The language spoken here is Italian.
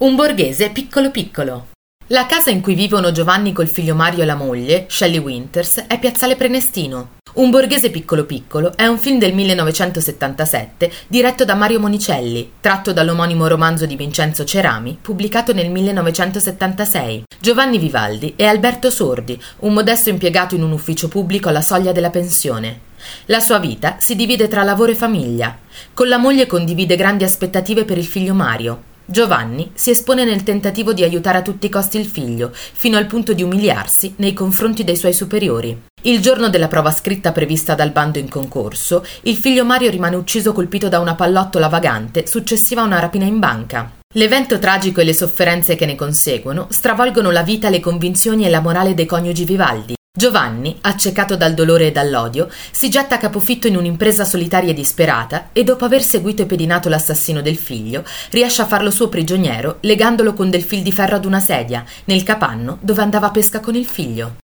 Un borghese piccolo piccolo. La casa in cui vivono Giovanni col figlio Mario e la moglie, Shelley Winters, è Piazzale Prenestino. Un borghese piccolo piccolo è un film del 1977 diretto da Mario Monicelli, tratto dall'omonimo romanzo di Vincenzo Cerami, pubblicato nel 1976. Giovanni Vivaldi e Alberto Sordi, un modesto impiegato in un ufficio pubblico alla soglia della pensione. La sua vita si divide tra lavoro e famiglia. Con la moglie condivide grandi aspettative per il figlio Mario, Giovanni si espone nel tentativo di aiutare a tutti i costi il figlio, fino al punto di umiliarsi nei confronti dei suoi superiori. Il giorno della prova scritta prevista dal bando in concorso, il figlio Mario rimane ucciso colpito da una pallottola vagante successiva a una rapina in banca. L'evento tragico e le sofferenze che ne conseguono stravolgono la vita, le convinzioni e la morale dei coniugi Vivaldi. Giovanni, accecato dal dolore e dall'odio, si getta a capofitto in un'impresa solitaria e disperata e dopo aver seguito e pedinato l'assassino del figlio, riesce a farlo suo prigioniero legandolo con del fil di ferro ad una sedia, nel capanno dove andava a pesca con il figlio.